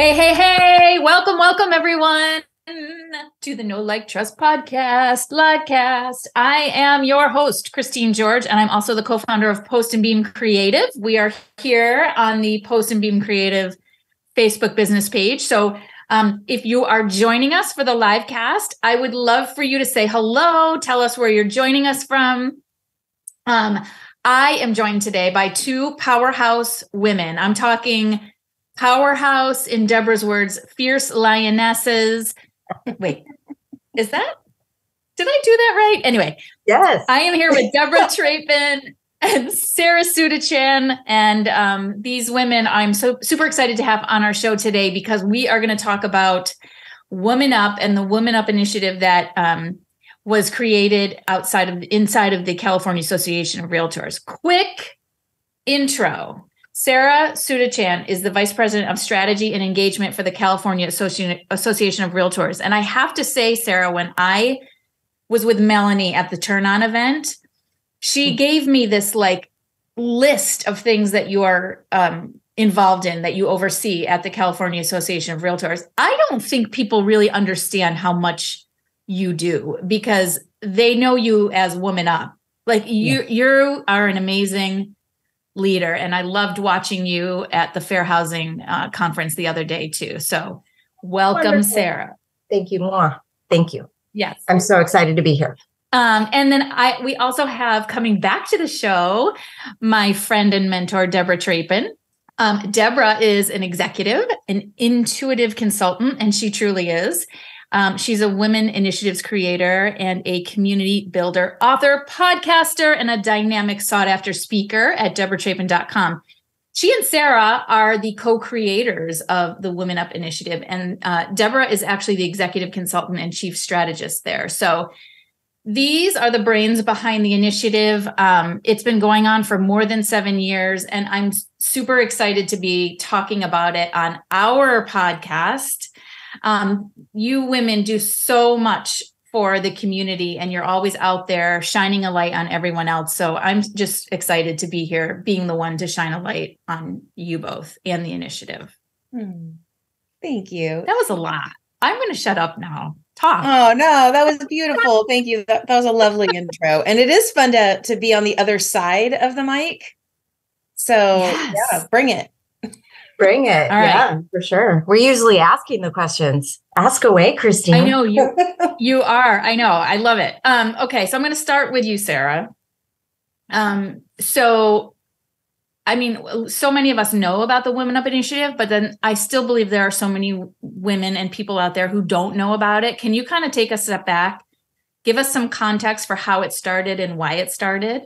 Hey, hey, hey, welcome, welcome everyone to the Know Like Trust podcast, Lodcast. I am your host, Christine George, and I'm also the co-founder of Post and Beam Creative. We are here on the Post and Beam Creative Facebook business page. So um, if you are joining us for the live cast, I would love for you to say hello, tell us where you're joining us from. Um, I am joined today by two powerhouse women. I'm talking powerhouse, in Debra's words, fierce lionesses. Wait, is that? Did I do that right? Anyway, yes. I am here with Debra Trappen and Sara Sutachan. And um, these women I'm so super excited to have on our show today because we are going to talk about Woman Up and the Woman Up initiative that um, was created outside of inside of the California Association of Realtors. Quick intro. Sara Sutachan is the Vice President of Strategy and Engagement for the California Association Association of Realtors. And I have to say, Sara, when I was with Melanie at the Turn On event, she hmm. gave me this like list of things that you are um, involved in that you oversee at the California Association of Realtors. I don't think people really understand how much you do because they know you as woman up. Like you, yeah. you are an amazing leader. And I loved watching you at the Fair Housing uh, Conference the other day, too. So, welcome, Wonderful. Sara. Thank you, more. Thank you. Yes. I'm so excited to be here. Um, and then I we also have coming back to the show my friend and mentor Debra Trappen. Um, Debra is an executive, an intuitive consultant, and she truly is. Um, she's a women initiatives creator and a community builder, author, podcaster, and a dynamic sought after speaker at debratrappen.com. She and Sara are the co creators of the Women Up Initiative. And uh, Debra is actually the executive consultant and chief strategist there. So these are the brains behind the initiative. Um, it's been going on for more than seven years, and I'm super excited to be talking about it on our podcast um, you women do so much for the community and you're always out there shining a light on everyone else. So I'm just excited to be here, being the one to shine a light on you both and the initiative. Hmm. Thank you. That was a lot. I'm going to shut up now. Talk. Oh no, that was beautiful. Thank you. That, that was a lovely intro, and it is fun to to be on the other side of the mic. So yes. yeah, bring it. Bring it. Yeah, for sure. We're usually asking the questions. Ask away, Christine. I know you you are. I know. I love it. Um, okay, so I'm gonna start with you, Sara. Um, so I mean, so many of us know about the Women Up Initiative, but then I still believe there are so many women and people out there who don't know about it. Can you kind of take a step back, give us some context for how it started and why it started?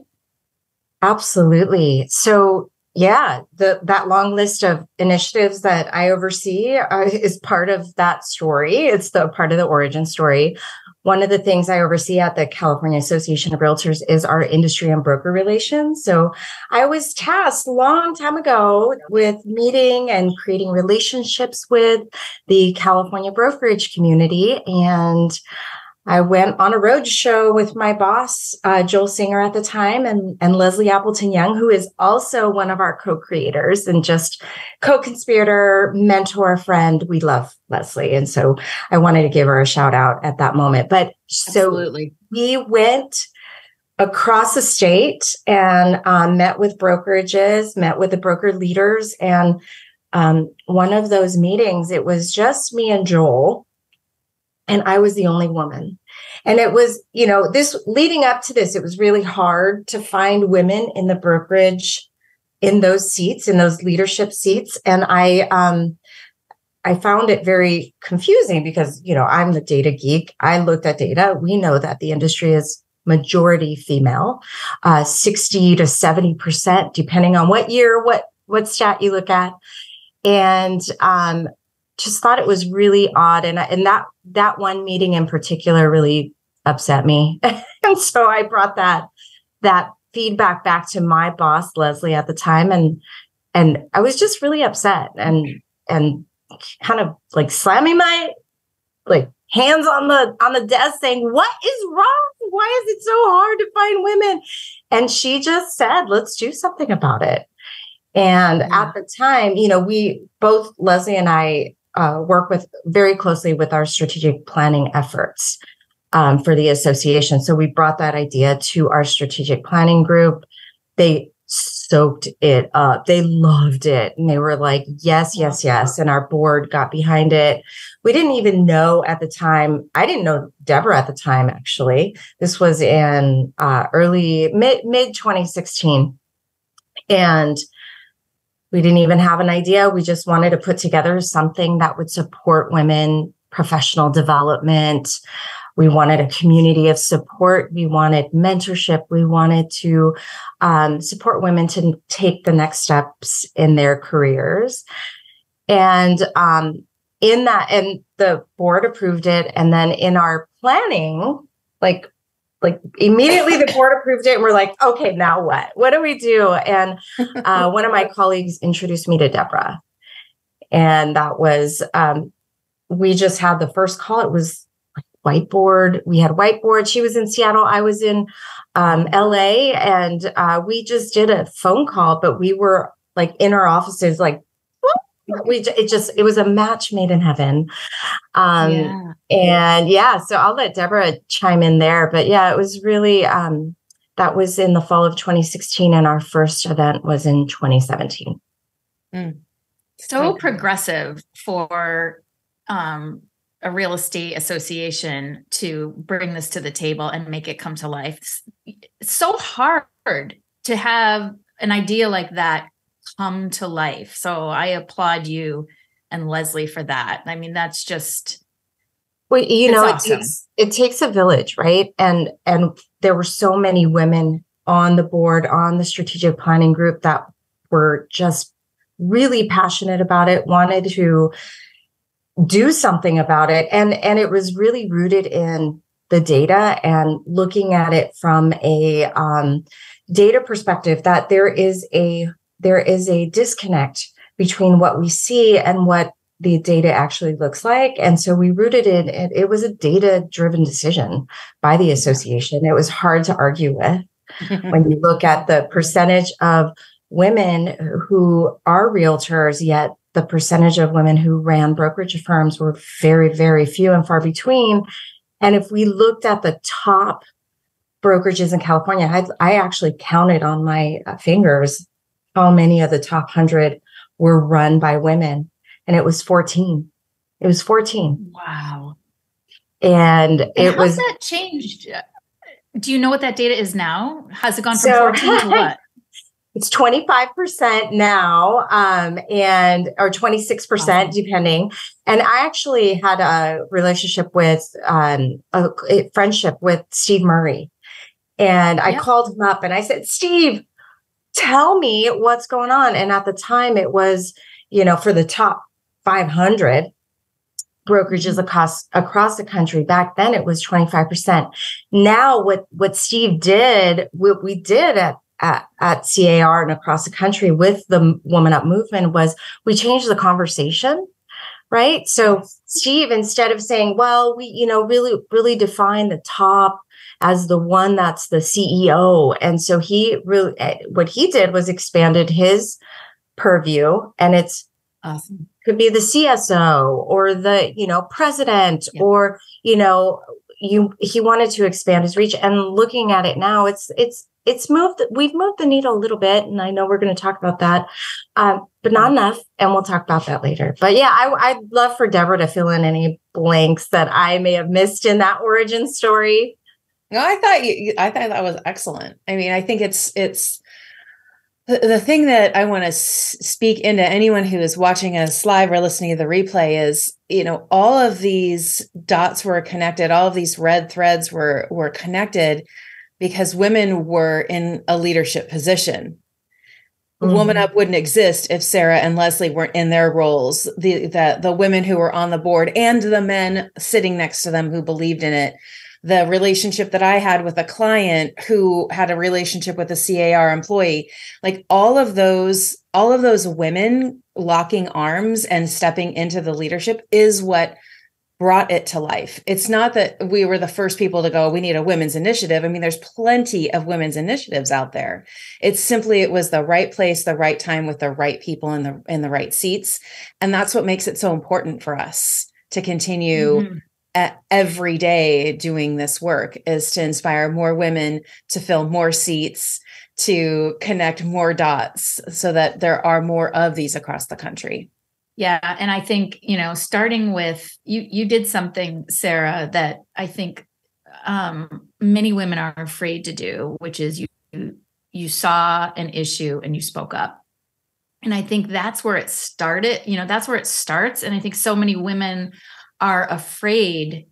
Absolutely. So yeah, the that long list of initiatives that I oversee uh, is part of that story. It's the part of the origin story. One of the things I oversee at the California Association of Realtors is our industry and broker relations. So I was tasked long time ago with meeting and creating relationships with the California brokerage community and I went on a road show with my boss, uh, Joel Singer at the time, and, and Leslie Appleton Young, who is also one of our co creators and just co conspirator, mentor, friend. We love Leslie. And so I wanted to give her a shout out at that moment. But so Absolutely. we went across the state and um, met with brokerages, met with the broker leaders. And um, one of those meetings, it was just me and Joel and I was the only woman. And it was, you know, this leading up to this, it was really hard to find women in the brokerage in those seats, in those leadership seats. And I, um, I found it very confusing because, you know, I'm the data geek. I looked at data. We know that the industry is majority female, uh, 60 to 70%, depending on what year, what, what stat you look at. And, um, just thought it was really odd and and that that one meeting in particular really upset me. And so i brought that that feedback back to my boss leslie at the time and and i was just really upset and and kind of like slamming my like hands on the on the desk saying what is wrong? Why is it so hard to find women? And she just said let's do something about it. And mm-hmm. at the time you know we both leslie and i uh, work with very closely with our strategic planning efforts um, for the association. So we brought that idea to our strategic planning group. They soaked it up. They loved it. And they were like, yes, yes, yes. And our board got behind it. We didn't even know at the time. I didn't know Debra at the time, actually. This was in uh, early, mid, mid 2016. And we didn't even have an idea. We just wanted to put together something that would support women professional development. We wanted a community of support. We wanted mentorship. We wanted to um, support women to take the next steps in their careers. And um, in that, and the board approved it. And then in our planning, like like immediately the board approved it and we're like okay now what? What do we do? And uh, one of my colleagues introduced me to debra. And that was um, we just had the first call. It was whiteboard. We had whiteboard. She was in seattle. I was in um, la and uh, we just did a phone call but we were like in our offices like we it just it was a match made in heaven um yeah. and yeah so i'll let debra chime in there but yeah it was really um that was in the fall of 2016 and our first event was in 2017 mm. so progressive for um a real estate association to bring this to the table and make it come to life it's so hard to have an idea like that come to life. So I applaud you and Leslie for that. I mean, that's just well, you know, awesome. it takes it takes a village, right? And and there were so many women on the board on the strategic planning group that were just really passionate about it, wanted to do something about it. And and it was really rooted in the data and looking at it from a um, data perspective that there is a there is a disconnect between what we see and what the data actually looks like. And so we rooted it, it, it was a data driven decision by the association. It was hard to argue with when you look at the percentage of women who are realtors, yet the percentage of women who ran brokerage firms were very, very few and far between. And if we looked at the top brokerages in California, I, I actually counted on my uh, fingers how many of the top 100 were run by women. And it was 14 it was 14 wow. And it and was that changed? Do you know what that data is now? Has it gone from so, 14 to what? It's 25% now um, and or 26% depending. And i actually had a relationship with um, a, a friendship with steve murray. And i called him up and i said steve tell me what's going on. And at the time, it was, you know, for the top 500 brokerages across across the country. Back then it was 25% now what what steve did what we did at at, at car and across the country with the woman up movement was we changed the conversation right? So steve instead of saying well we you know really really define the top as the one that's the CEO. And so he really, eh, what he did was expanded his purview and it's awesome. could be the CSO or the, you know, president or, you know, you, he wanted to expand his reach and looking at it now, it's, it's, it's moved, we've moved the needle a little bit. And I know we're going to talk about that, um, but not enough. And we'll talk about that later. But yeah, I, I'd love for Debra to fill in any blanks that I may have missed in that origin story. No, I thought you, I thought that was excellent. I mean, I think it's it's the, the thing that I want to s- speak into anyone who is watching us live or listening to the replay is, you know, all of these dots were connected, all of these red threads were were connected because women were in a leadership position. Mm-hmm. Woman Up wouldn't exist if Sara and Leslie weren't in their roles. The, the the women who were on the board and the men sitting next to them who believed in it the relationship that I had with a client who had a relationship with a CAR employee, like all of those, all of those women locking arms and stepping into the leadership is what brought it to life. It's not that we were the first people to go, we need a women's initiative. I mean, there's plenty of women's initiatives out there. It's simply it was the right place, the right time with the right people in the in the right seats. And that's what makes it so important for us to continue mm-hmm. Every day doing this work is to inspire more women to fill more seats, to connect more dots so that there are more of these across the country. Yeah, and I think, you know, starting with you you did something Sara that I think um many women are afraid to do, which is you you saw an issue and you spoke up. And I think that's where it started, you know, that's where it starts and I think so many women are afraid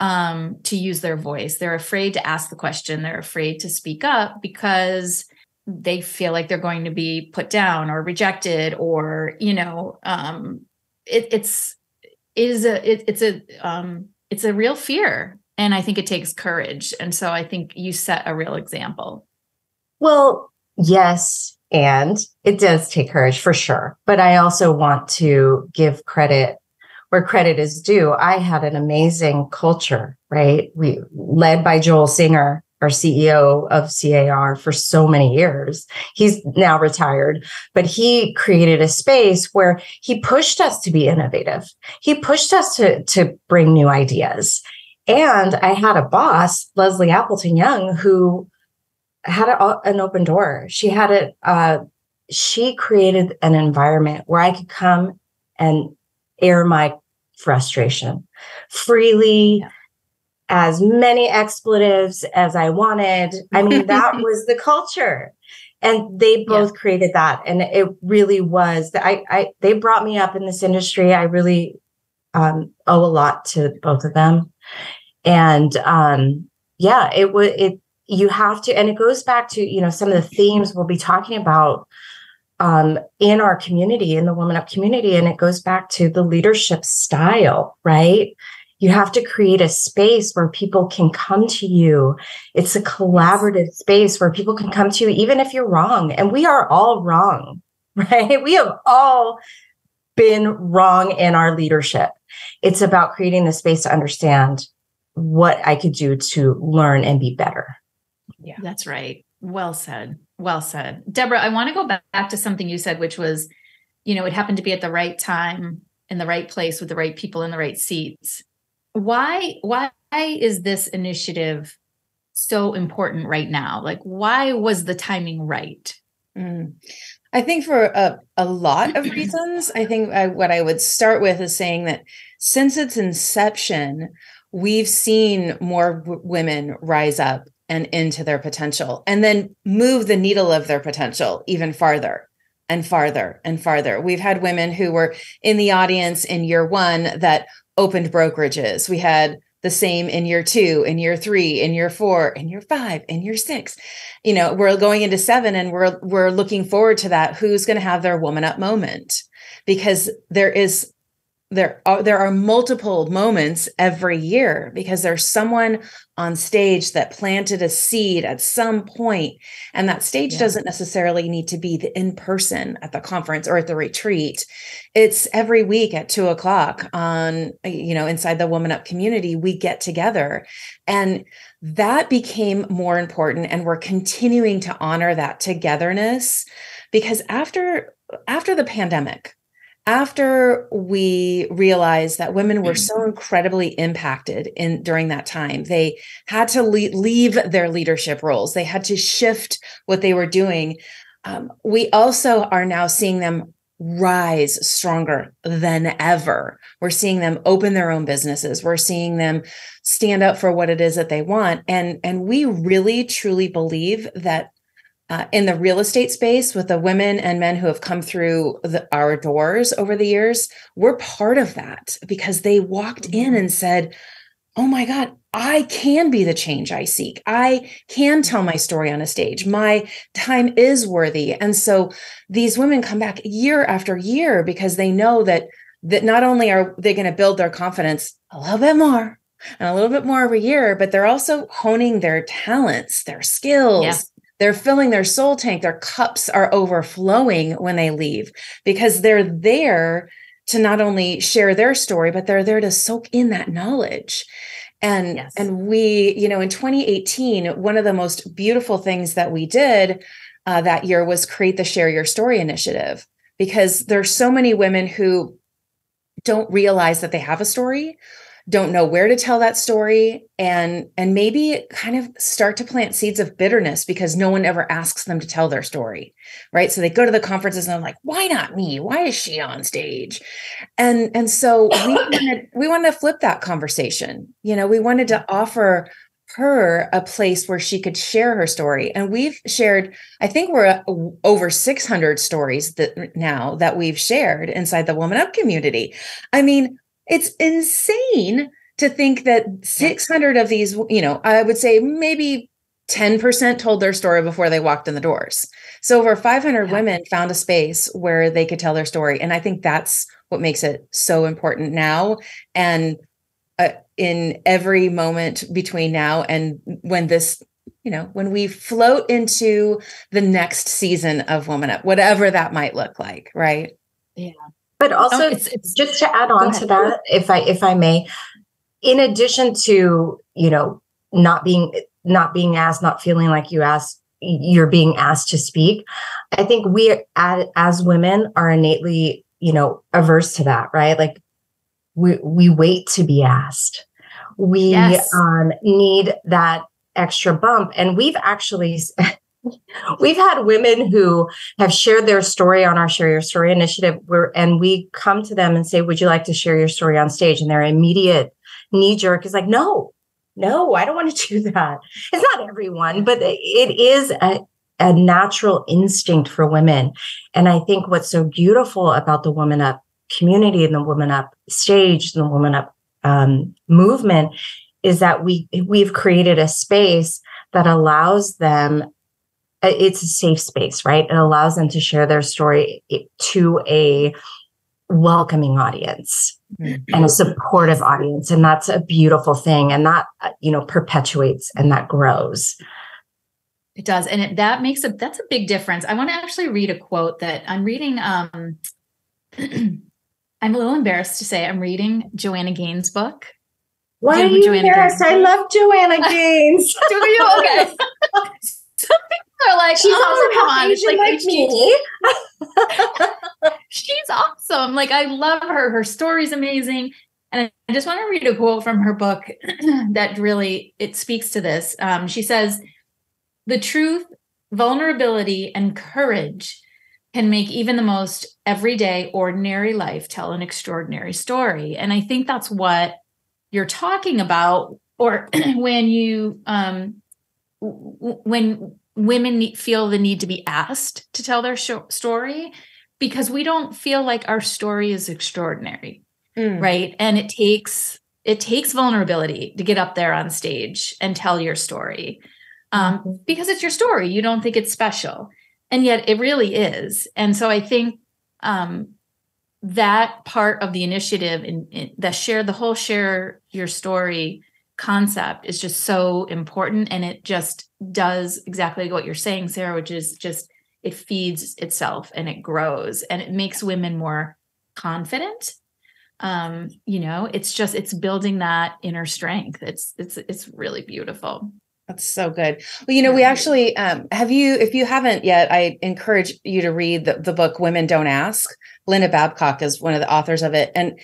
um to use their voice. They're afraid to ask the question, they're afraid to speak up because they feel like they're going to be put down or rejected or you know um it, it's it is a it, it's a um it's a real fear. And i think it takes courage. And so i think you set a real example. Well yes and it does take courage for sure. But i also want to give credit where credit is due i had an amazing culture right we led by joel singer our CEO of CAR for so many years. He's now retired, but he created a space where he pushed us to be innovative. He pushed us to, to bring new ideas. And I had a boss, Leslie Appleton Young, who had a, an open door. She had it, uh, she created an environment where I could come and air my frustration freely. Yeah as many expletives as I wanted. I mean, that was the culture. And they both yeah. created that. And it really was I, I, they brought me up in this industry. I really um, owe a lot to both of them. And um, yeah, it would, it, you have to, and it goes back to, you know, some of the themes we'll be talking about um, in our community, in the Woman Up community. And it goes back to the leadership style, right? You have to create a space where people can come to you. It's a collaborative space where people can come to you, even if you're wrong. And we are all wrong, right? We have all been wrong in our leadership. It's about creating the space to understand what I could do to learn and be better. Yeah, that's right. Well said. Well said. Debra, I want to go back to something you said, which was, you know, it happened to be at the right time in the right place with the right people in the right seats why why is this initiative so important right now? Like, why was the timing right? Mm. I think for a, a lot of reasons. I think I, what I would start with is saying that since its inception, we've seen more w- women rise up and into their potential and then move the needle of their potential even farther and farther and farther. We've had women who were in the audience in year one that opened brokerages. We had the same in year two, in year three, in year four, in year five, in year six. You know, we're going into seven and we're we're looking forward to that. Who's going to have their woman up moment? Because there is there are there are multiple moments every year because there's someone on stage that planted a seed at some point and that stage yeah. doesn't necessarily need to be the in person at the conference or at the retreat it's every week at two o'clock on you know inside the woman up community we get together and that became more important and we're continuing to honor that togetherness because after after the pandemic after we realized that women were so mm-hmm. incredibly impacted in during that time they had to le- leave their leadership roles. They had to shift what they were doing. Um, we also are now seeing them rise stronger than ever. We're seeing them open their own businesses. We're seeing them stand up for what it is that they want. And and we really truly believe that uh, in the real estate space with the women and men who have come through the, our doors over the years, we're part of that because they walked in mm-hmm. and said, Oh my God, I can be the change I seek. I can tell my story on a stage. My time is worthy. And so these women come back year after year because they know that that not only are they going to build their confidence a little bit more and a little bit more every year, but they're also honing their talents, their skills, yeah they're filling their soul tank. Their cups are overflowing when they leave because they're there to not only share their story, but they're there to soak in that knowledge. And yes. and we, you know, in 2018, one of the most beautiful things that we did uh, that year was create the Share Your Story initiative because there's so many women who don't realize that they have a story don't know where to tell that story and and maybe kind of start to plant seeds of bitterness because no one ever asks them to tell their story right? So they go to the conferences and they're like why not me? Why is she on stage? And and so we wanted we wanted to flip that conversation. You know we wanted to offer her a place where she could share her story. And we've shared i think we're uh, over 600 stories that now that we've shared inside the woman up community. I mean it's insane to think that 600 of these, you know, I would say maybe 10% told their story before they walked in the doors. So over 500 yeah. women found a space where they could tell their story. And I think that's what makes it so important now. And uh, in every moment between now and when this, you know, when we float into the next season of Woman Up, whatever that might look like, right? Yeah. But also, it's, it's, just to add on to that, if I if I may, in addition to you know not being not being asked, not feeling like you asked, you're being asked to speak. I think we as women are innately you know averse to that, right? Like we we wait to be asked. We yes. um, need that extra bump, and we've actually We've had women who have shared their story on our Share Your Story initiative, where, and we come to them and say, Would you like to share your story on stage? And their immediate knee jerk is like, No, no, I don't want to do that. It's not everyone, but it is a, a natural instinct for women. And I think what's so beautiful about the Woman Up community and the Woman Up stage, and the Woman Up um, movement is that we we've created a space that allows them it's a safe space, right? It allows them to share their story to a welcoming audience mm-hmm. and a supportive audience. And that's a beautiful thing. And that, uh, you know, perpetuates and that grows. It does. And it, that makes a, that's a big difference. I want to actually read a quote that I'm reading. Um, I'm a little embarrassed to say I'm reading Joanna Gaines' book. Why are you Joanna embarrassed? I love Joanna Gaines. Do you? Okay. are like, she's oh, come on, it's like, like me. she's awesome. Like I love her. Her story's amazing. And I just want to read a quote from her book that really it speaks to this. Um, she says, "The truth, vulnerability, and courage can make even the most everyday, ordinary life tell an extraordinary story." And I think that's what you're talking about, or when you um, when women feel the need to be asked to tell their sh- story because we don't feel like our story is extraordinary mm. right and it takes it takes vulnerability to get up there on stage and tell your story um, mm-hmm. because it's your story you don't think it's special and yet it really is and so i think um, that part of the initiative and that share the whole share your story concept is just so important and it just does exactly what you're saying sara which is just it feeds itself and it grows and it makes women more confident. Um you know it's just it's building that inner strength. It's it's it's really beautiful. That's so good. Well you know we actually um have you if you haven't yet i encourage you to read the, the book women don't ask. Linda babcock is one of the authors of it and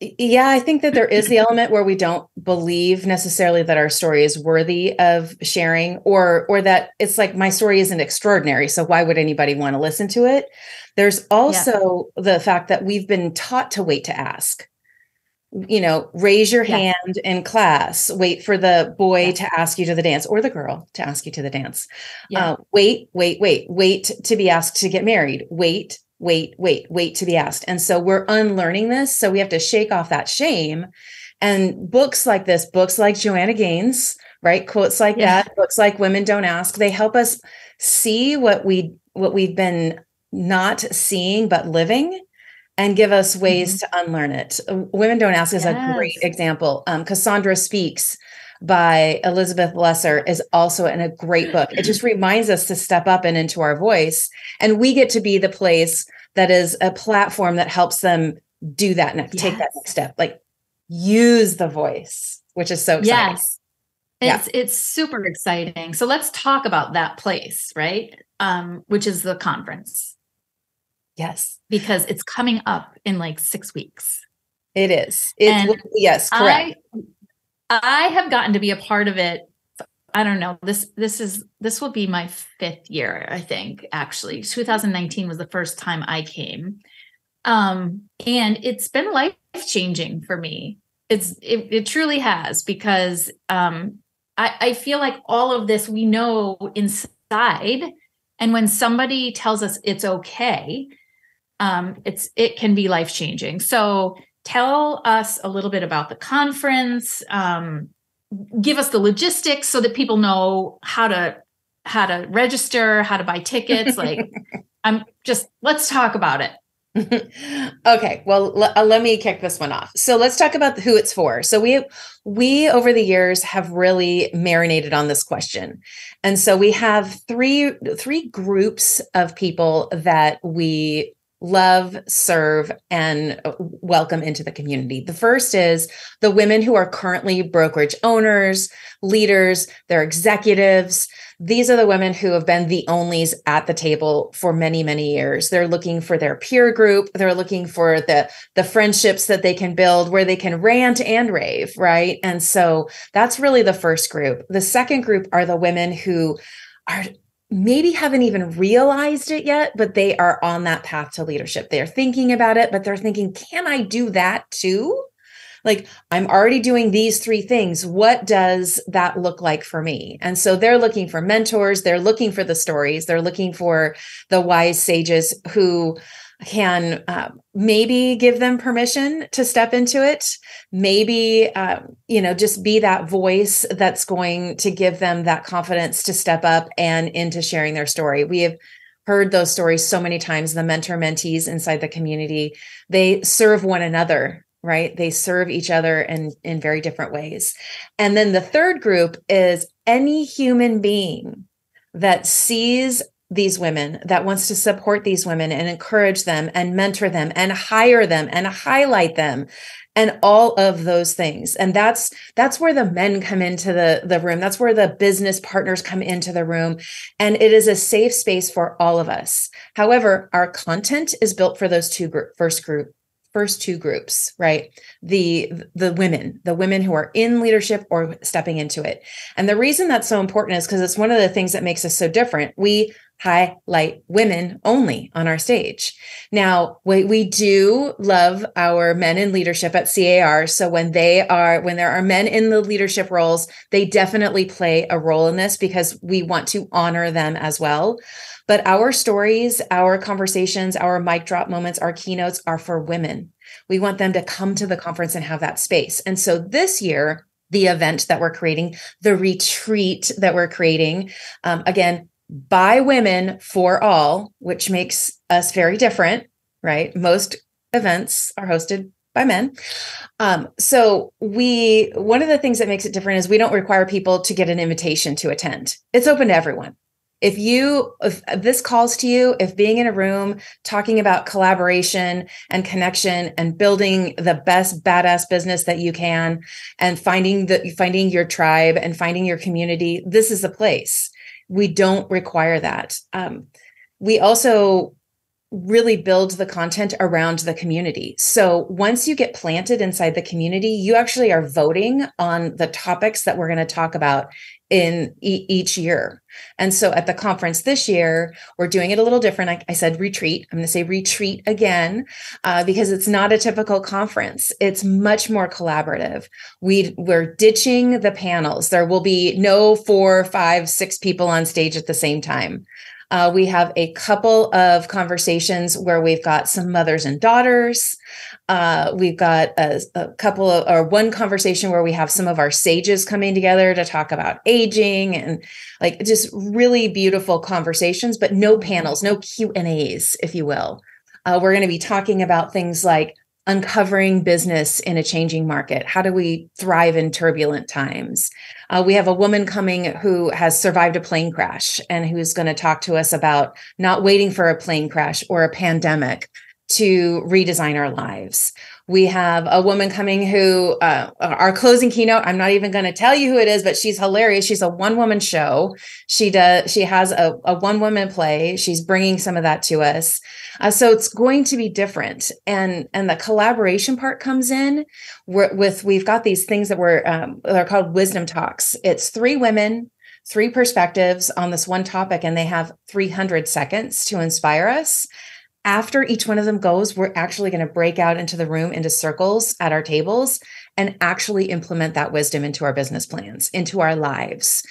yeah, I think that there is the element where we don't believe necessarily that our story is worthy of sharing or or that it's like my story isn't extraordinary, so why would anybody want to listen to it? There's also yeah. the fact that we've been taught to wait to ask. You know, raise your yeah. hand in class, wait for the boy yeah. to ask you to the dance or the girl to ask you to the dance. Uh, wait, wait, wait, wait to be asked to get married. Wait wait, wait, wait to be asked. And so we're unlearning this. So we have to shake off that shame. And books like this, books like Joanna Gaines, right? Quotes like yeah. that, books like Women Don't Ask, they help us see what we what we've been not seeing but living and give us ways mm-hmm. to unlearn it. Women Don't Ask is yes. a great example. Um, Cassandra Speaks by Elizabeth Lesser is also in a great book. It just reminds us to step up and into our voice. And we get to be the place that is a platform that helps them do that next, yes. take that next step. Like use the voice, which is so exciting. Yes. It's yeah. it's super exciting. So let's talk about that place, right? Um, which is the conference. Yes. Because it's coming up in like six weeks. It is. It, yes, correct. I, I have gotten to be a part of it I don't know. This this is this will be my fifth year, I think, actually. 2019 was the first time I came. Um, and it's been life changing for me. It's it, it truly has because um I, I feel like all of this we know inside. And when somebody tells us it's okay, um, it's it can be life changing. So tell us a little bit about the conference. Um, give us the logistics so that people know how to how to register, how to buy tickets. Like, I'm just let's talk about it. okay well l- uh, let me kick this one off so let's talk about who it's for so we we over the years have really marinated on this question and so we have three three groups of people that we love, serve, and welcome into the community. The first is the women who are currently brokerage owners, leaders, they're executives. These are the women who have been the onlys at the table for many, many years. They're looking for their peer group. They're looking for the, the friendships that they can build where they can rant and rave, right? And so that's really the first group. The second group are the women who are maybe haven't even realized it yet, but they are on that path to leadership. They're thinking about it, but they're thinking, can I do that too? Like, I'm already doing these three things. What does that look like for me? And so they're looking for mentors. They're looking for the stories. They're looking for the wise sages who can uh, maybe give them permission to step into it. Maybe uh, you know just be that voice that's going to give them that confidence to step up and into sharing their story. We have heard those stories so many times the mentor mentees inside the community. They serve one another right? They serve each other in in very different ways. And then the third group is any human being that sees these women, that wants to support these women and encourage them and mentor them and hire them and highlight them and all of those things. And that's that's where the men come into the the room. That's where the business partners come into the room. And it is a safe space for all of us. However our content is built for those two group first group first two groups right the the women the women who are in leadership or stepping into it and the reason that's so important is because it's one of the things that makes us so different we highlight women only on our stage. Now, we, we do love our men in leadership at CAR. So when they are, when there are men in the leadership roles, they definitely play a role in this because we want to honor them as well. But our stories, our conversations, our mic drop moments, our keynotes are for women. We want them to come to the conference and have that space. And so this year, the event that we're creating, the retreat that we're creating, um, again, by women for all, which makes us very different, right? Most events are hosted by men. Um, so we one of the things that makes it different is we don't require people to get an invitation to attend. It's open to everyone. If you if this calls to you, if being in a room talking about collaboration and connection and building the best badass business that you can and finding the finding your tribe and finding your community, this is the place we don't require that. Um, we also really build the content around the community. So once you get planted inside the community, you actually are voting on the topics that we're going to talk about in e- each year. And so at the conference this year, we're doing it a little different. I, I said retreat. I'm going to say retreat again uh, because it's not a typical conference. It's much more collaborative. We we're ditching the panels. There will be no four, five, six people on stage at the same time. Uh, we have a couple of conversations where we've got some mothers and daughters. Uh, we've got a, a, couple of, or one conversation where we have some of our sages coming together to talk about aging and like just really beautiful conversations, but no panels, no Q and A's, if you will. Uh, we're going to be talking about things like uncovering business in a changing market. How do we thrive in turbulent times? Uh, we have a woman coming who has survived a plane crash and who's going to talk to us about not waiting for a plane crash or a pandemic, to redesign our lives. We have a woman coming who, uh, our closing keynote. I'm not even going to tell you who it is, but she's hilarious. She's a one woman show. She does. She has a, a one woman play. She's bringing some of that to us. Uh, so it's going to be different, and and the collaboration part comes in. We're, with we've got these things that we're um, they're called wisdom talks. It's three women three perspectives on this one topic and they have 300 seconds to inspire us after each one of them goes, we're actually going to break out into the room into circles at our tables and actually implement that wisdom into our business plans, into our lives.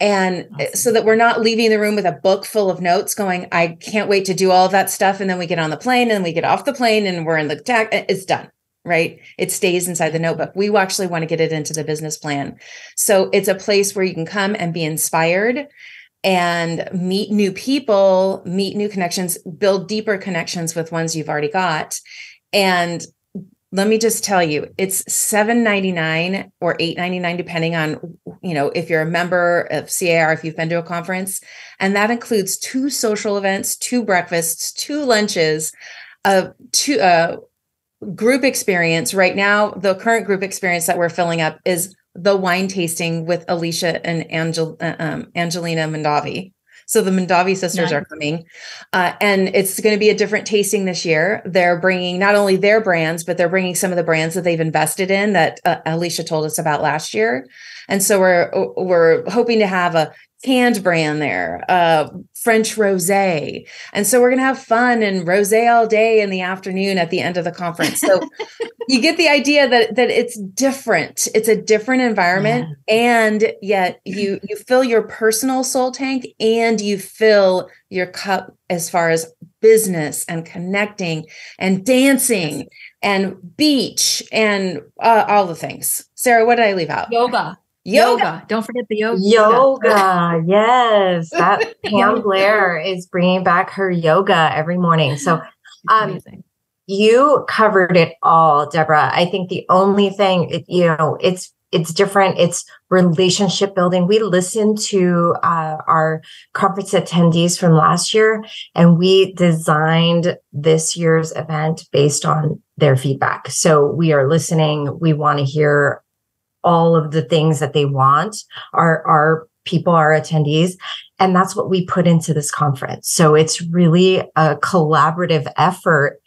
And eh, awesome. so that we're not leaving the room with a book full of notes going, I can't wait to do all of that stuff. And then we get on the plane and we get off the plane and we're in the tag. Eh, it's done, right? It stays inside the notebook. We actually want to get it into the business plan. So it's a place where you can come and be inspired and meet new people, meet new connections, build deeper connections with ones you've already got. And let me just tell you, it's $7.99 or $8.99, depending on, you know, if you're a member of CAR, if you've been to a conference. And that includes two social events, two breakfasts, two lunches, uh, two uh, group experience. Right now, the current group experience that we're filling up is the wine tasting with Alicia and Angel, uh, um, Angelina Mondavi. So the Mondavi sisters nice. are coming, uh, and it's going to be a different tasting this year. They're bringing not only their brands, but they're bringing some of the brands that they've invested in that uh, Alicia told us about last year. And so we're we're hoping to have a canned brand there, uh, French rosé. And so we're going to have fun and rosé all day in the afternoon at the end of the conference. So you get the idea that that it's different. It's a different environment yeah. and yet you you fill your personal soul tank and you fill your cup as far as business and connecting and dancing and beach and uh, all the things. Sara, what did I leave out? Yoga. Yoga. yoga. Don't forget the yoga. Yoga. yes. That Pam Blair is bringing back her yoga every morning. So, um, you covered it all, Debra. I think the only thing, it, you know, it's it's different. It's relationship building. We listened to uh, our conference attendees from last year, and we designed this year's event based on their feedback. So we are listening. We want to hear all of the things that they want our our people our attendees. And that's what we put into this conference. So it's really a collaborative effort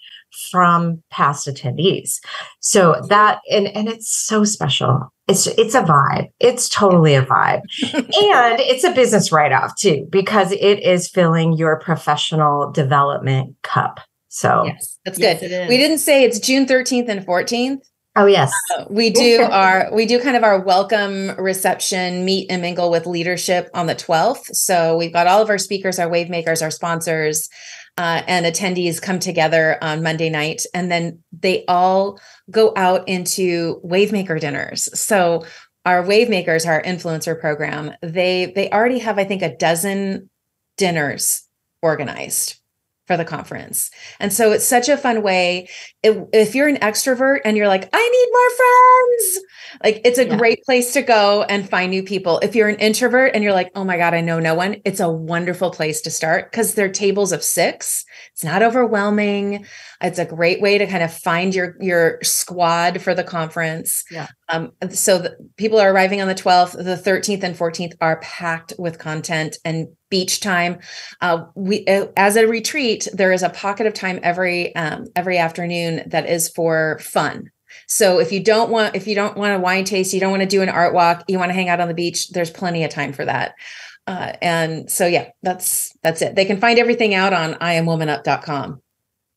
from past attendees. So that and and it's so special. It's it's a vibe. It's totally a vibe. And it's a business write-off too because it is filling your professional development cup. So yes that's good. yes, we didn't say it's june 13th and 14th Oh yes. Uh, we do our we do kind of our welcome reception meet and mingle with leadership on the 12th. So we've got all of our speakers, our wave makers, our sponsors, uh, and attendees come together on Monday night and then they all go out into wave maker dinners. So our wave makers, our influencer program, they they already have I think a dozen dinners organized for the conference. And so it's such a fun way. It, if you're an extrovert and you're like, I need more friends, like it's a yeah. great place to go and find new people. If you're an introvert and you're like, oh my God, I know no one, it's a wonderful place to start because they're tables of six. It's not overwhelming. It's a great way to kind of find your your squad for the conference. Yeah. Um, so the, people are arriving on the 12th. The 13th and 14th are packed with content and beach time. Uh, we uh, as a retreat, there is a pocket of time every um, every afternoon that is for fun. So if you don't want if you don't want a wine taste, you don't want to do an art walk, you want to hang out on the beach, there's plenty of time for that. Uh, and so yeah, that's that's it. They can find everything out on iamwomanup.com.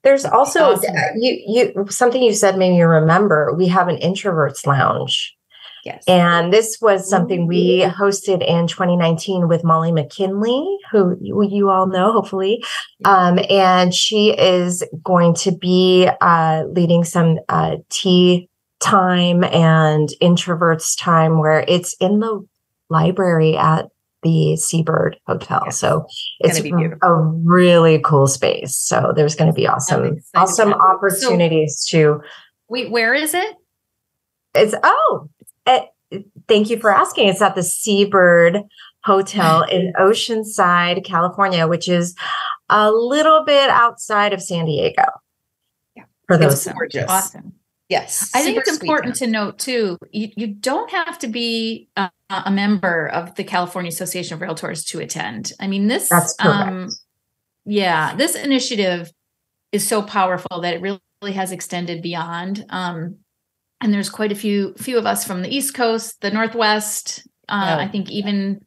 There's also awesome. you you something you said made me remember. We have an introverts lounge. Yes. And this was something we hosted in 2019 with Molly McKinley, who you, you all know, hopefully. Um, and she is going to be uh, leading some uh, tea time and introverts time where it's in the library at the Seabird Hotel. Yes. So it's a really cool space. So there's going to be awesome, awesome opportunities so, to. Wait, where is it? It's oh, it, eh, thank you for asking. It's at the Seabird Hotel in Oceanside, California, which is a little bit outside of San Diego. Yeah. For those. It's gorgeous. Awesome. Yes. I think it's important town. to note too, you, you don't have to be uh, a member of the California Association of Realtors to attend. I mean, this, That's um, yeah, this initiative is so powerful that it really, really has extended beyond. Um, and there's quite a few few of us from the East Coast, the Northwest. Uh, Yeah. I think even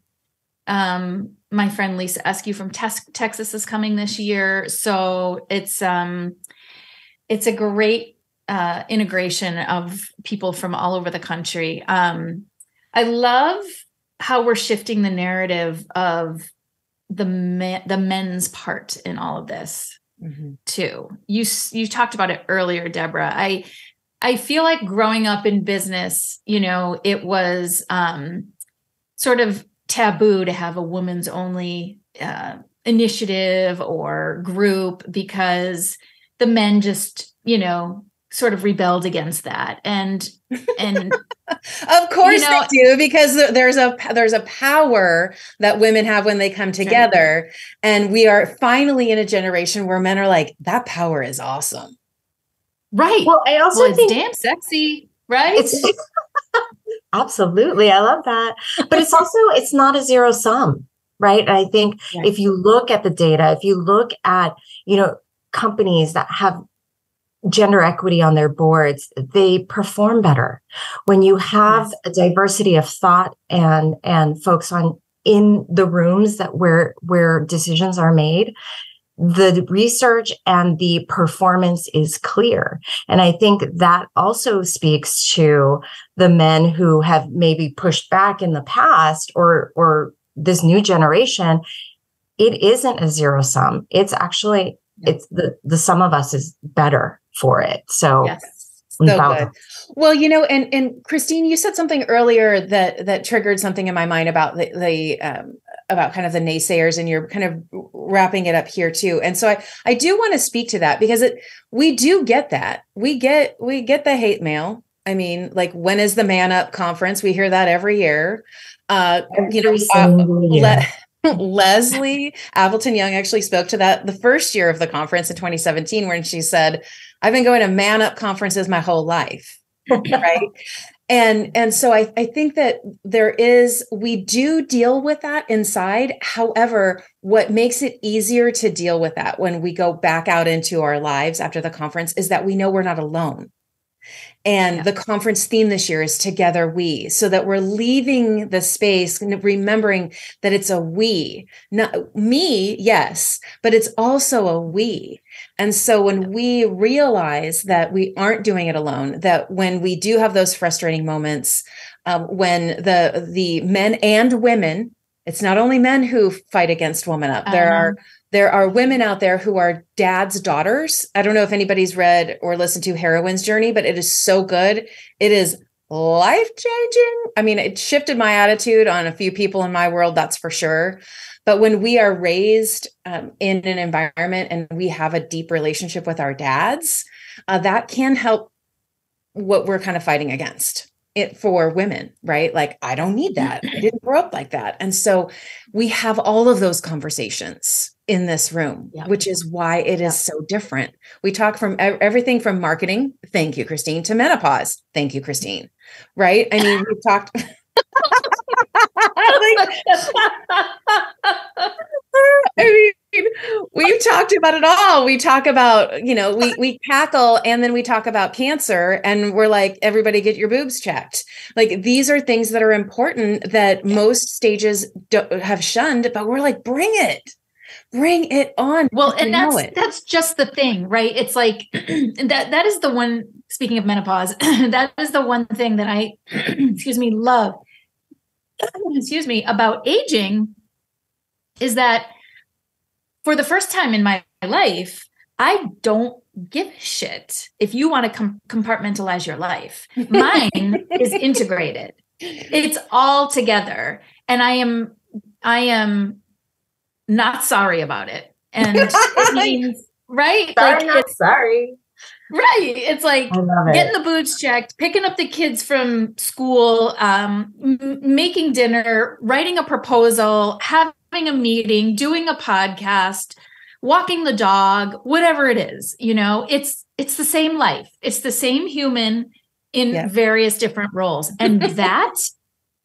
um, my friend Lisa Eskew from Tes- Texas is coming this year. So it's um, it's a great uh, integration of people from all over the country. Um, I love how we're shifting the narrative of the men, the men's part in all of this Mhm. too. You you talked about it earlier, Debra. I I feel like growing up in business, you know, it was um, sort of taboo to have a woman's only uh, initiative or group because the men just, you know, sort of rebelled against that. And and Of course know- they do because there's a there's a power that women have when they come together and we are finally in a generation where men are like that power is awesome. Right. Well, I also well, it's think damn sexy, right? absolutely i love that but it's also it's not a zero sum right i think Right. if you look at the data if you look at you know companies that have gender equity on their boards they perform better when you have Yes. a diversity of thought and and folks on in the rooms that where where decisions are made the research and the performance is clear. And i think that also speaks to the men who have maybe pushed back in the past or or this new generation. It isn't a zero sum. It's actually it's the the sum of us is better for it. So yes. So good. Well, you know, and and Christine, you said something earlier that that triggered something in my mind about the, the um, about kind of the naysayers, and you're kind of wrapping it up here too. And so I I do want to speak to that because it we do get that we get we get the hate mail. I mean, like when is the Man Up conference? We hear that every year. Uh, you know, uh, year. Leslie Appleton Young actually spoke to that the first year of the conference in 2017 when she said, I've been going to man up conferences my whole life. right. And and so I, I think that there is we do deal with that inside. However, what makes it easier to deal with that when we go back out into our lives after the conference is that we know we're not alone. And Yeah. the conference theme this year is Together We, so that we're leaving the space, remembering that it's a we, not me, yes, but it's also a we. And so when we realize that we aren't doing it alone, that when we do have those frustrating moments, um, when the the men and women, it's not only men who fight against woman up. There Um, are there are women out there who are dad's daughters. I don't know if anybody's read or listened to Heroine's Journey, but it is so good. It is life changing. I mean, it shifted my attitude on a few people in my world, that's for sure. But when we are raised um, in an environment and we have a deep relationship with our dads, uh, that can help what we're kind of fighting against it for women, right? Like, I don't need that. I didn't grow up like that. And so we have all of those conversations in this room, Yeah. which is why it is so different. We talk from ev- everything from marketing, thank you, Christine, to menopause, thank you, Christine. Right? I mean, we've talked. I mean, we've talked about it all. We talk about, you know, we we tackle and then we talk about cancer and we're like, everybody get your boobs checked. Like these are things that are important that most stages have shunned, but we're like, bring it. Bring it on. well and that's that's just the thing right? It's like that that is the one speaking of menopause that is the one thing that i excuse me love excuse me about aging is that for the first time in my life i don't give a shit if you want to com- compartmentalize your life. Mine is integrated. It's all together. And i am i am not sorry about it and it means right sorry, like not sorry. right it's like it. getting the boots checked picking up the kids from school um, m- making dinner writing a proposal having a meeting doing a podcast walking the dog whatever it is you know it's it's the same life. It's the same human in Yeah. various different roles. And that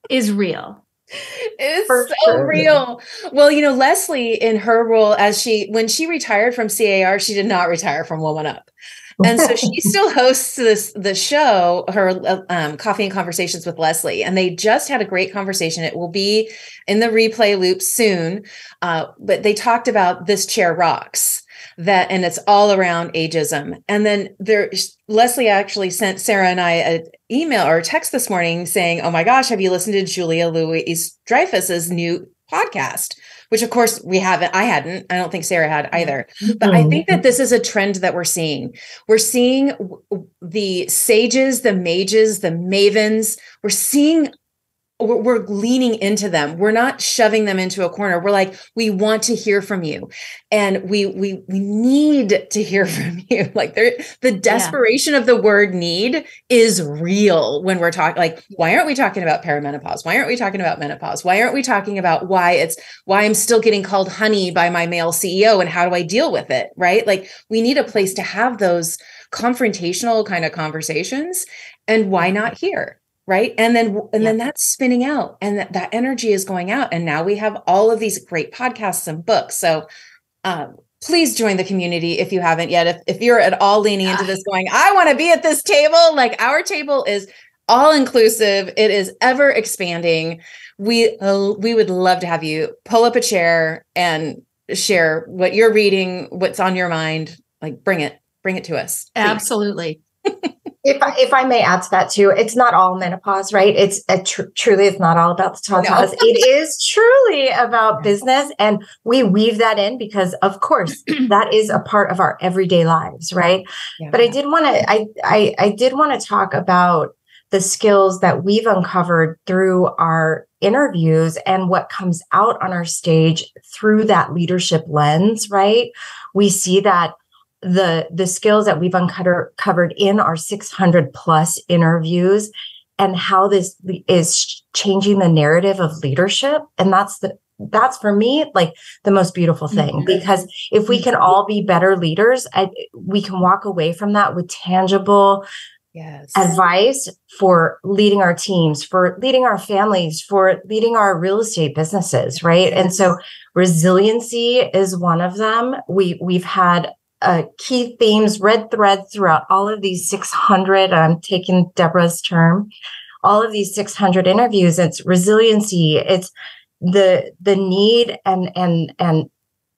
is real. It's For so sure. real. Well, you know, Leslie in her role as she when she retired from CAR, she did not retire from Woman Up. And so she still hosts this the show, her uh, um, coffee and conversations with Leslie, and they just had a great conversation. It will be in the replay loop soon, uh, but they talked about this chair rocks that, and it's all around ageism. And then there, Leslie actually sent Sara and I an email or a text this morning saying, "Oh my gosh, have you listened to Julia Louis-Dreyfus's new podcast?" Which, of course, we haven't. I hadn't. I don't think Sara had either. But I think that this is a trend that we're seeing. We're seeing the sages, the mages, the mavens. We're seeing, we're, we're leaning into them. We're not shoving them into a corner. We're like, we want to hear from you, and we we we need to hear from you. Like there, the desperation of the word "need" is real when we're talking. Like, why aren't we talking about perimenopause? Why aren't we talking about menopause? Why aren't we talking about why it's why I'm still getting called honey by my male CEO and how do I deal with it? Right. Like we need a place to have those confrontational kind of conversations. And why not here? Right. And then and then that's spinning out and that, that energy is going out. And now we have all of these great podcasts and books. So um please join the community if you haven't yet. If if you're at all leaning into this going, I want to be at this table, like our table is all inclusive. It is ever expanding. We uh, we would love to have you pull up a chair and share what you're reading, what's on your mind. Like bring it, bring it to us. please. Absolutely. If I, if I may add to that too, it's not all menopause, right? It's a tr- truly, it's not all about the No. it is truly about business, and we weave that in because, of course, that is a part of our everyday lives, right? Yeah. But I did want to, I, I, I did want to talk about the skills that we've uncovered through our interviews and what comes out on our stage through that leadership lens, right? We see that the the skills that we've uncovered in our 600 plus interviews and how this is changing the narrative of leadership and that's the that's for me like the most beautiful thing Mhm. because if we can all be better leaders I, we can walk away from that with tangible yes. advice for leading our teams, for leading our families, for leading our real estate businesses, right? And so resiliency is one of them. We we've had uh, key themes, red threads throughout all of these 600. I'm taking Debra's term. All of these 600 interviews. It's resiliency. It's the the need and and and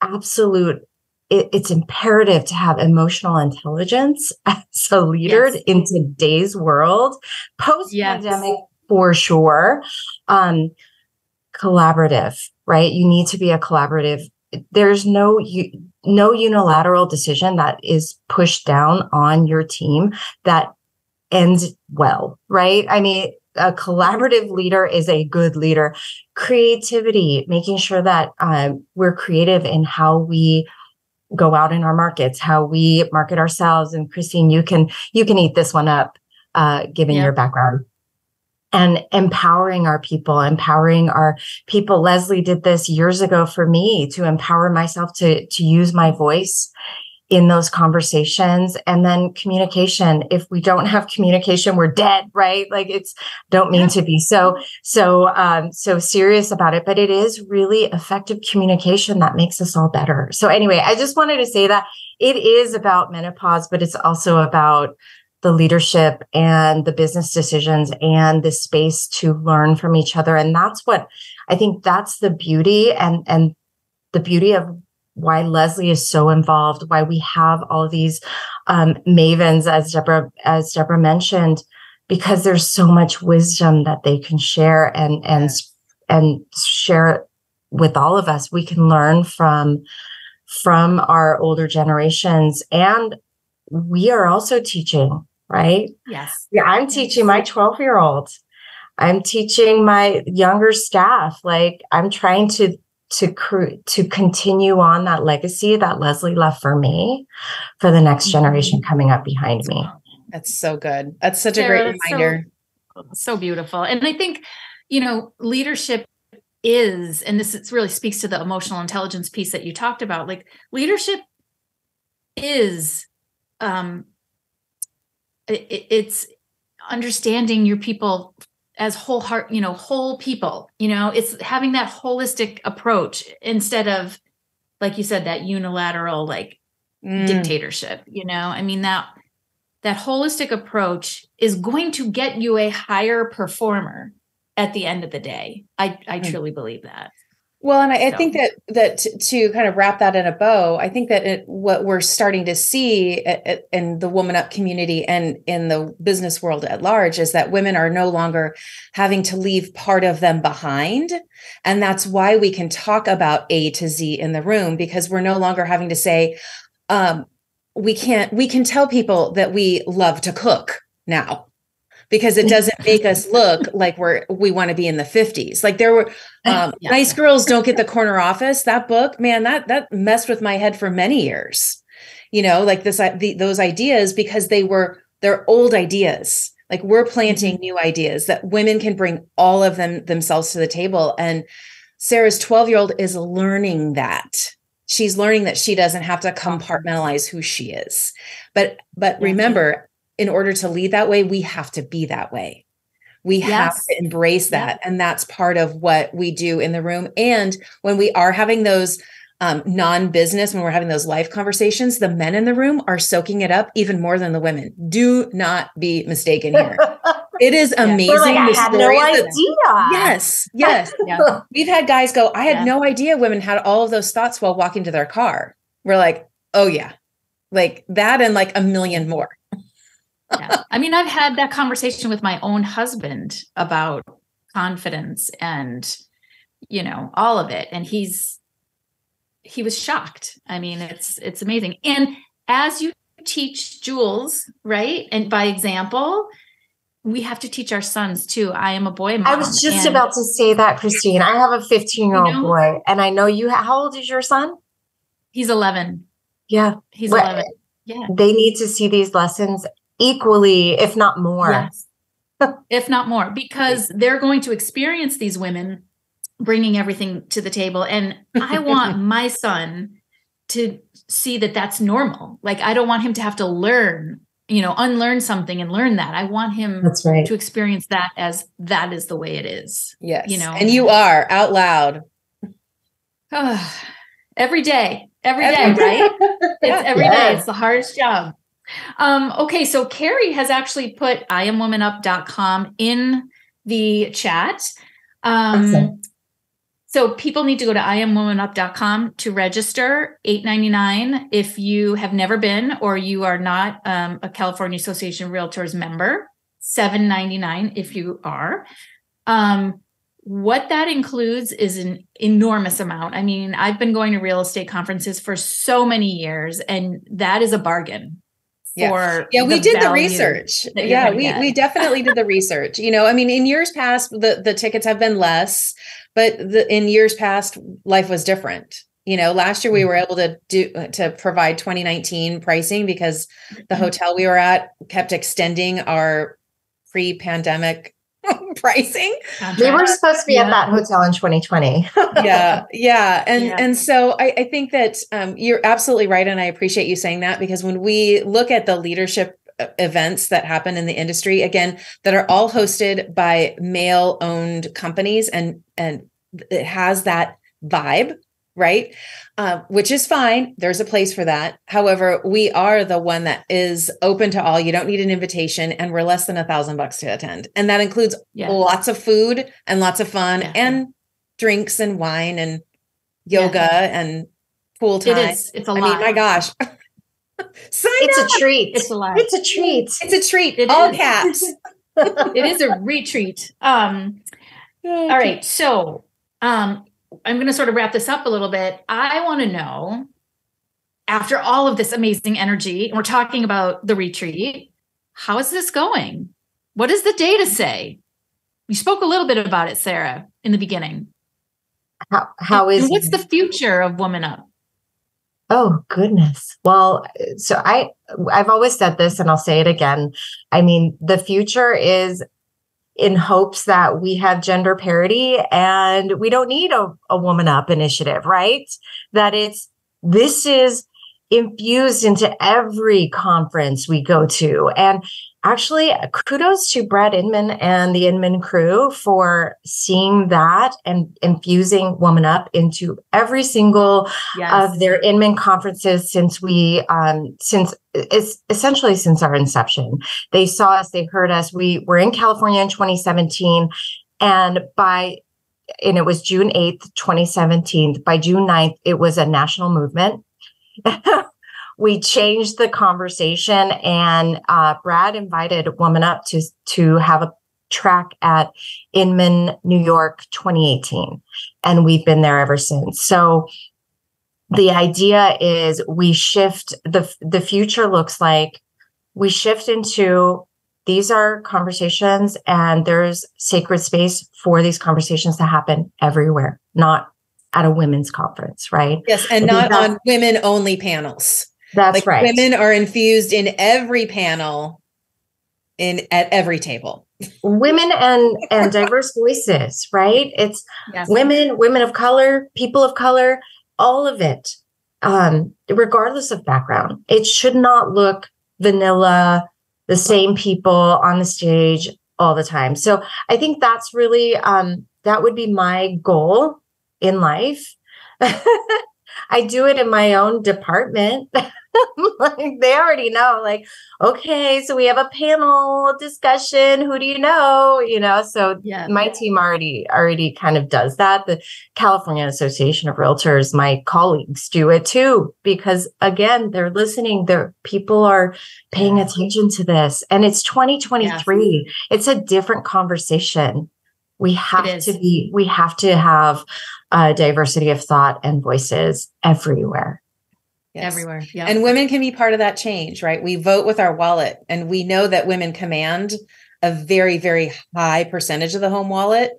absolute it, it's imperative to have emotional intelligence as a leader Yes. in today's world, post pandemic for sure. Um, collaborative, right? You need to be a collaborative. There's no you, no unilateral decision that is pushed down on your team that ends well, right? I mean, a collaborative leader is a good leader. Creativity, making sure that um, we're creative in how we go out in our markets, how we market ourselves. And Christine, you can you can eat this one up, uh, given Yeah. your background. And empowering our people, empowering our people. Leslie did this years ago for me to empower myself to to use my voice in those conversations. And then communication. If we don't have communication we're dead right? Like it's don't mean to be so so um so serious about it but it is really effective communication that makes us all better. So anyway i just wanted to say that it is about menopause but it's also about the leadership and the business decisions and the space to learn from each other. And that's what i think that's the beauty and and the beauty of why Leslie is so involved, why we have all these um, mavens, as Debra as Debra mentioned, because there's so much wisdom that they can share and and and share it with all of us. We can learn from from our older generations, and we are also teaching, right? Yes. Yeah, I'm teaching my 12 year old. I'm teaching my younger staff. Like I'm trying to to cr- to continue on that legacy that Leslie left for me for the next generation coming up behind me. That's so good. That's such a great that's so- reminder. so beautiful and i think you know leadership is and this really speaks to the emotional intelligence piece that you talked about like leadership is um it, it's understanding your people as whole heart, you know, whole people, you know, it's having that holistic approach instead of, like you said, that unilateral, like mm. dictatorship, you know, I mean, that, that holistic approach is going to get you a higher performer at the end of the day. I, I mm. truly believe that. Well, and I, I think that that to, to, kind of wrap that in a bow, I think that it, what we're starting to see at, at, in the woman up community and in the business world at large is that women are no longer having to leave part of them behind, and that's why we can talk about A to Z in the room because we're no longer having to say, um, we can't. We can tell people that we love to cook now because it doesn't make us look like we're we want to be in the 50s like there were um, yeah. nice girls don't get the corner office that book man that that messed with my head for many years. You know like this the, those ideas because they were they're old ideas. Like we're planting mm-hmm. new ideas that women can bring all of them themselves to the table. And sara's 12 year old is learning that. She's learning that she doesn't have to compartmentalize who she is. But but remember in order to lead that way, we have to be that way. We yes. have to embrace that. Yeah. And that's part of what we do in the room. And when we are having those um, non business, when we're having those life conversations, the men in the room are soaking it up even more than the women. Do not be mistaken here. It is amazing. Like, I had no idea. That, yes, yes. yeah. We've had guys go, I had yeah. no idea women had all of those thoughts while walking to their car. We're like, oh, yeah. Like that and like a million more yeah. I mean, I've had that conversation with my own husband about confidence and, you know, all of it. And he's, he was shocked. I mean, it's, it's amazing. And as you teach Jules, right? And by example, we have to teach our sons too. I am a boy mom. I was just about to say that, Christine. I have a 15 year old boy, and I know you. How old is your son? He's 11. Yeah. He's 11. Yeah. They need to see these lessons equally, if not more. Yes. if not more, because they're going to experience these women bringing everything to the table. And I want my son to see that that's normal. Like, I don't want him to have to learn, you know, unlearn something and learn that. I want him that's right. to experience that as that is the way it is. Yes. You know, and you are out loud. every day, every day, right? It's every yes. day. It's the hardest job. Um, okay, so Carrie has actually put iamwomanup.com in the chat. Um, awesome. So people need to go to iamwomanup.com to register, eight ninety nine if you have never been or you are not um, a California Association of Realtors member, seven ninety nine if you are. Um, what that includes is an enormous amount. I mean, I've been going to real estate conferences for so many years, and that is a bargain yeah. yeah we did the research yeah we, we definitely did the research you know i mean in years past the the tickets have been less but the, in years past life was different you know last year we were able to do to provide 2019 pricing because the mm-hmm. hotel we were at kept extending our pre-pandemic pricing. We were supposed to be yeah. at that hotel in 2020. yeah, yeah, and yeah. and so I, I think that um, you're absolutely right, and I appreciate you saying that because when we look at the leadership uh, events that happen in the industry again that are all hosted by male owned companies and and it has that vibe right? Uh, which is fine. There's a place for that. However, we are the one that is open to all. You don't need an invitation, and we're less than a thousand bucks to attend, and that includes yes. lots of food and lots of fun yeah. and drinks and wine and yoga yeah. and pool time. It is. It's a I lot. mean, my gosh. Sign it's up. a treat. It's a lot. It's a treat. It's a treat. It all is. caps. it is a retreat. Um. All right. So, um, I'm going to sort of wrap this up a little bit. I want to know after all of this amazing energy, and we're talking about the retreat, how is this going? What does the data say? You spoke a little bit about it, Sara, in the beginning. How, how is and what's the future of Woman Up? Oh goodness. Well, so I I've always said this and I'll say it again. I mean, the future is in hopes that we have gender parity and we don't need a, a woman up initiative, right? That it's this is infused into every conference we go to. And actually kudos to Brad Inman and the Inman crew for seeing that and infusing Woman Up into every single yes. of their Inman conferences since we um since it's essentially since our inception. They saw us, they heard us. We were in California in 2017 and by and it was June 8th, 2017. By June 9th, it was a national movement. we changed the conversation and uh, brad invited woman up to to have a track at inman new york 2018 and we've been there ever since. So the idea is we shift the the future looks like we shift into these are conversations and there's sacred space for these conversations to happen everywhere not at a women's conference right? Yes and not on women only panels that's like right. Women are infused in every panel, in at every table. Women and and diverse voices, right? It's yes. women, women of color, people of color, all of it, um, regardless of background. It should not look vanilla, the same people on the stage all the time. So I think that's really um, that would be my goal in life. I do it in my own department. like they already know like okay so we have a panel discussion who do you know? You know so yeah. my team already already kind of does that. The california association of realtors my colleagues do it too because again they're listening their people are paying attention to this and it's 2023 yeah. it's a different conversation. We have to be we have to have a diversity of thought and voices everywhere Yes. Everywhere. Yeah. And women can be part of that change, right? We vote with our wallet and we know that women command a very, very high percentage of the home wallet.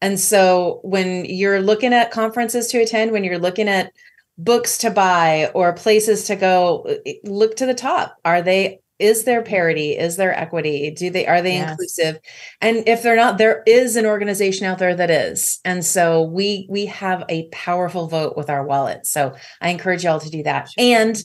And so when you're looking at conferences to attend, when you're looking at books to buy or places to go, look to the top. Are they is there parity? Is there equity? Do they are they yes. inclusive? And if they're not there is an organization out there that is. And so we we have a powerful vote with our wallet. So i encourage y'all to do that. And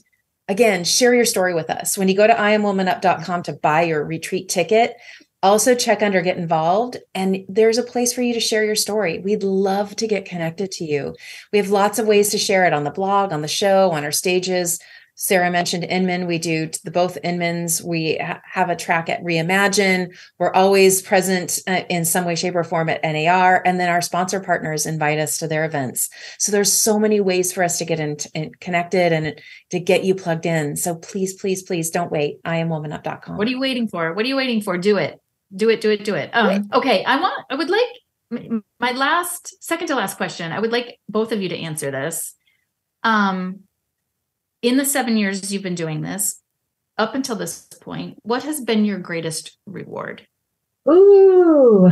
again share your story with us. When you go to iamwomanup.com to buy your retreat ticket also check under get involved. And there's a place for you to share your story. We'd love to get connected to you. We have lots of ways to share it on the blog on the show on our stages Sara mentioned Inman. We do the both Inmans. We ha- have a track at Reimagine. We're always present uh, in some way, shape, or form at NAR. And then our sponsor partners invite us to their events. So there's so many ways for us to get in, in connected and to get you plugged in. So please, please, please don't wait. I am womanup.com. What are you waiting for? What are you waiting for? Do it. Do it, do it, do it. Um, okay. I want, I would like my last, second to last question. I would like both of you to answer this. Um, in the seven years you've been doing this, up until this point, what has been your greatest reward? Ooh,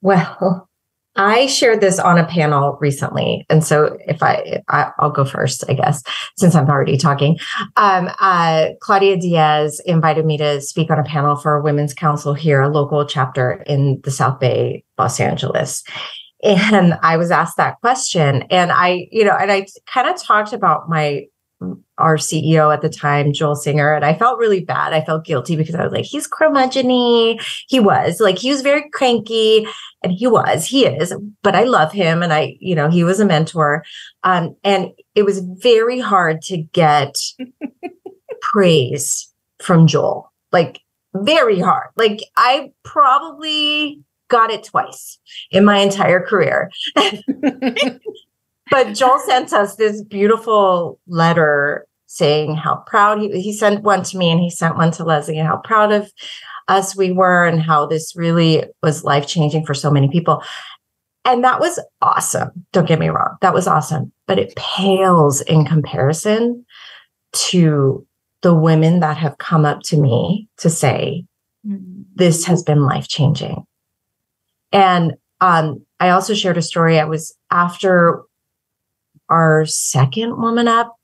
well, I shared this on a panel recently, and so if I, I will go first, I guess, since I'm already talking. Um, uh, Claudia Diaz invited me to speak on a panel for a Women's Council here, a local chapter in the South Bay, Los Angeles. And I was asked that question, and I, you know, and I kind of talked about my our CEO at the time, Joel Singer, and I felt really bad. I felt guilty because I was like, he's curmudgeon He was like, he was very cranky, and he was, he is, but I love him, and I, you know, he was a mentor. Um, and it was very hard to get praise from Joel, like very hard. Like I probably got it twice in my entire career. but Joel sent us this beautiful letter saying how proud he he sent one to me and he sent one to Leslie and how proud of us we were and how this really was life changing for so many people. And that was awesome. Don't get me wrong. That was awesome. But it pales in comparison to the women that have come up to me to say, mm-hmm. this has been life changing. And um, I also shared a story. I was after our second woman up,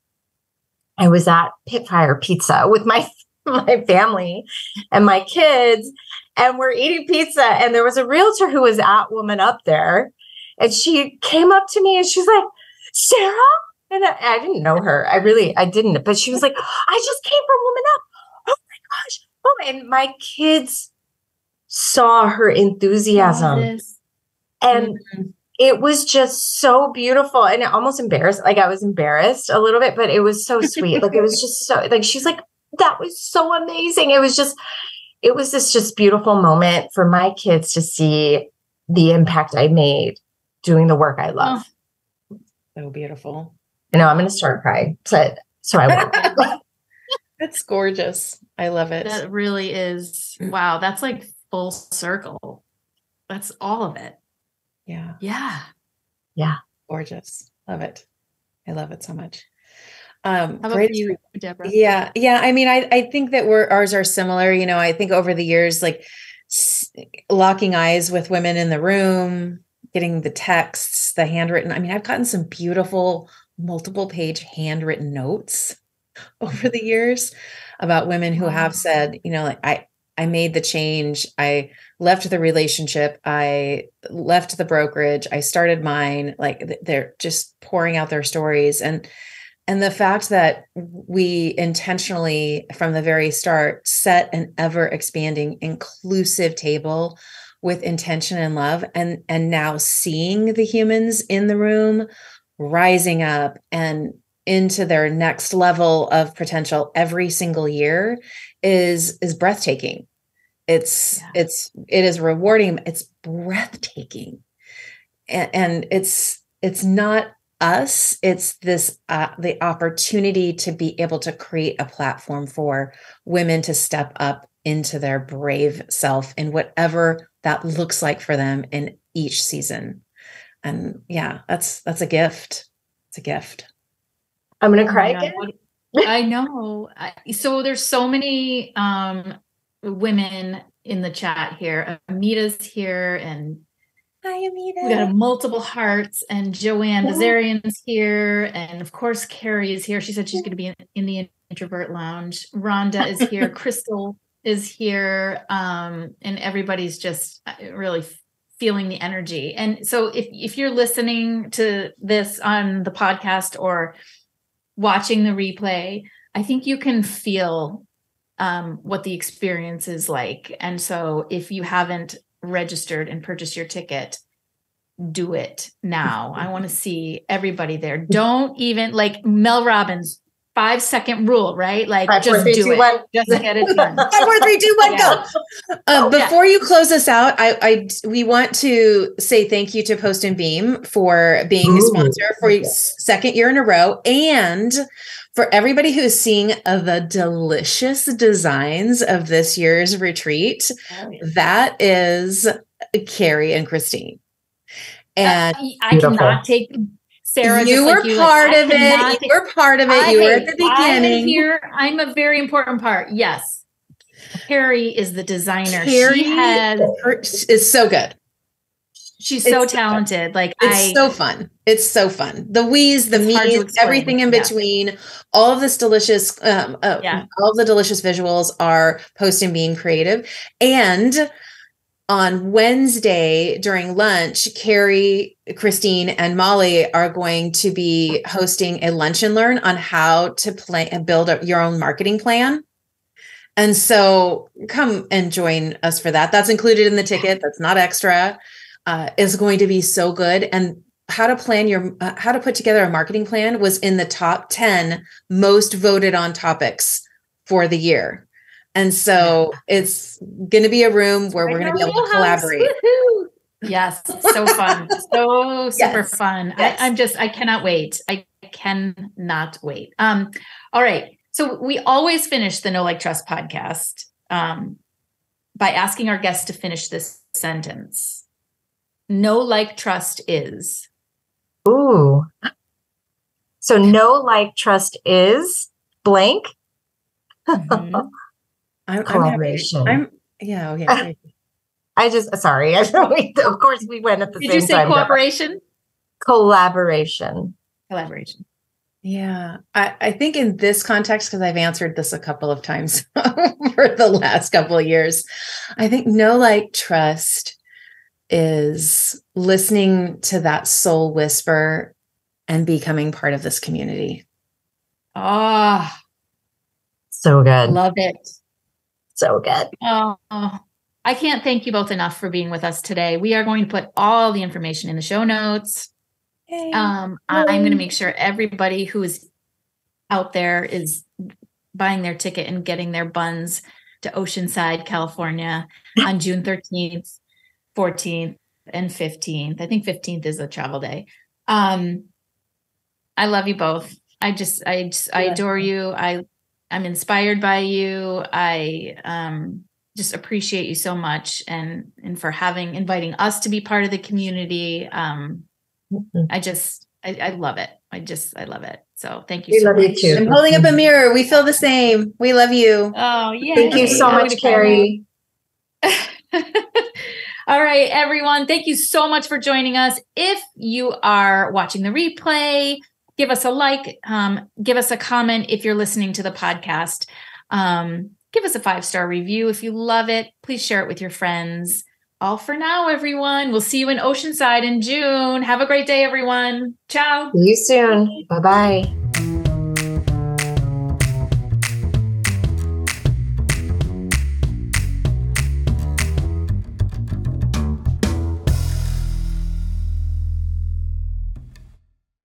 I was at Pitfire Pizza with my my family and my kids, and we're eating pizza. And there was a realtor who was at Woman Up there, and she came up to me and she's like, "Sara," and I, I didn't know her. I really I didn't, but she was like, "I just came from Woman Up. Oh my gosh, Oh, and my kids saw her enthusiasm. And Mm-hmm. It was just so beautiful and it almost embarrassed. Like I was embarrassed a little bit, but it was so sweet. like it was just so like she's like, that was so amazing. It was just, it was this just beautiful moment for my kids to see the impact I made doing the work I love. So beautiful. You know, I'm gonna start crying. So so I won't. That's gorgeous. I love it. That really is wow. That's like full circle. That's all of it. Yeah. Yeah. Yeah. Gorgeous. Love it. I love it so much. Um, How about great you, Debra? Yeah, yeah. I mean, I I think that we're ours are similar. You know, I think over the years, like s- locking eyes with women in the room, getting the texts, the handwritten. I mean, I've gotten some beautiful multiple page handwritten notes over the years about women who have said, you know, like I I made the change. I left the relationship. I left the brokerage. I started mine. Like they're just pouring out their stories and and the fact that we intentionally from the very start set an ever expanding inclusive table with intention and love and and now seeing the humans in the room rising up and into their next level of potential every single year is is breathtaking. It's Yeah. it's it is rewarding. It's breathtaking. And, and it's it's not us. It's this uh, the opportunity to be able to create a platform for women to step up into their brave self in whatever that looks like for them in each season. And yeah that's that's a gift. It's a gift. I'm gonna Oh my cry God, again. I know. So there's so many um women in the chat here. Amita's here and hi amita we got multiple hearts and Joanne Yeah. Bazarian's here and of course Carrie is here. She said she's going to be in, in the introvert lounge. Rhonda is here. Crystal is here. Um and everybody's just uh, really feeling the energy. And so if if you're listening to this on the podcast or watching the replay, I think you can feel um, what the experience is like. And so if you haven't registered and purchased your ticket, do it now. I want to see everybody there. Don't even like Mel Robbins five second rule, right? Like Five, four, just three, do two, it. one. Just get it done. Five, four, three, two, one, Yeah. go. Um, Yeah. before you close us out, I, I we want to say thank you to Post and Beam for being a sponsor for s- second year in a row, and for everybody who is seeing uh, the delicious designs of this year's retreat. That is Carrie and Christine, and I, I cannot take Sara. you were like you, like, part of it. You were part of it. You were at the I'm beginning. here. I'm a very important part. Yes. Carrie is the designer. Carrie she had is so good. she's so It's so talented. Like It's I so fun. It's so fun. The wheeze, the me's, everything in Yeah. between, all of this delicious, um, uh, Yeah. all the delicious visuals are post and beam creative. And on Wednesday during lunch, Carrie, Christine, and Molly are going to be hosting a lunch and learn on how to play and build up your own marketing plan. And so come and join us for that. That's included in the ticket. That's not extra. Uh, is going to be so good. And how to plan your uh, how to put together a marketing plan was in the top 10 most voted on topics for the year. And so it's going to be a room where we're going to be able to collaborate. Woohoo! Yes, so fun. So super Yes. fun. Yes. I, I'm just I cannot wait. I cannot wait. Um, all right. So we always finish the Know Like Trust podcast um by asking our guests to finish this sentence. Know like trust is. Ooh. So know like trust is blank Mhm. I'm, I'm happy. collaboration. I'm yeah, okay. I just sorry. I of course we went at the Did same time. Did you say time. Cooperation? Collaboration. Collaboration. Yeah, I, I think in this context, because I've answered this a couple of times for the last couple of years, I think know like trust is listening to that soul whisper and becoming part of this community. Ah, So good. love it. So good. Oh, I can't thank you both enough for being with us today. We are going to put all the information in the show notes. Um, I'm going to make sure everybody who is out there is buying their ticket and getting their buns to Oceanside, California on June 13th, 14th, and 15th. I think 15th is a travel day. Um, I love you both. I just, I just, I adore you. I, I'm inspired by you. I um, just appreciate you so much, and and for having inviting us to be part of the community. Um, I just, I, I love it. I just, I love it. So thank you. We so love you too. I'm holding up a mirror. We feel the same. We love you. Oh yeah. Thank you so much, Carrie. All right, everyone. Thank you so much for joining us. If you are watching the replay, give us a like, um, give us a comment if you're listening to the podcast. Um, give us a five star review if you love it. Please share it with your friends. All for now, everyone. We'll see you in Oceanside in June. Have a great day, everyone. Ciao. See you soon. Bye bye.